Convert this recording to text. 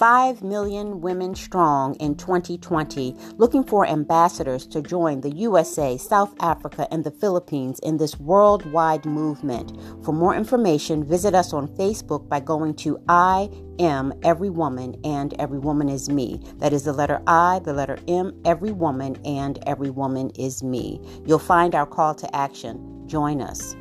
5 million women strong in 2020, looking for ambassadors to join the USA, South Africa, and the Philippines in this worldwide movement. For more information, visit us on Facebook by going to I am every woman and every woman is me. That is the letter I, the letter M, every woman and every woman is me. You'll find our call to action. Join us.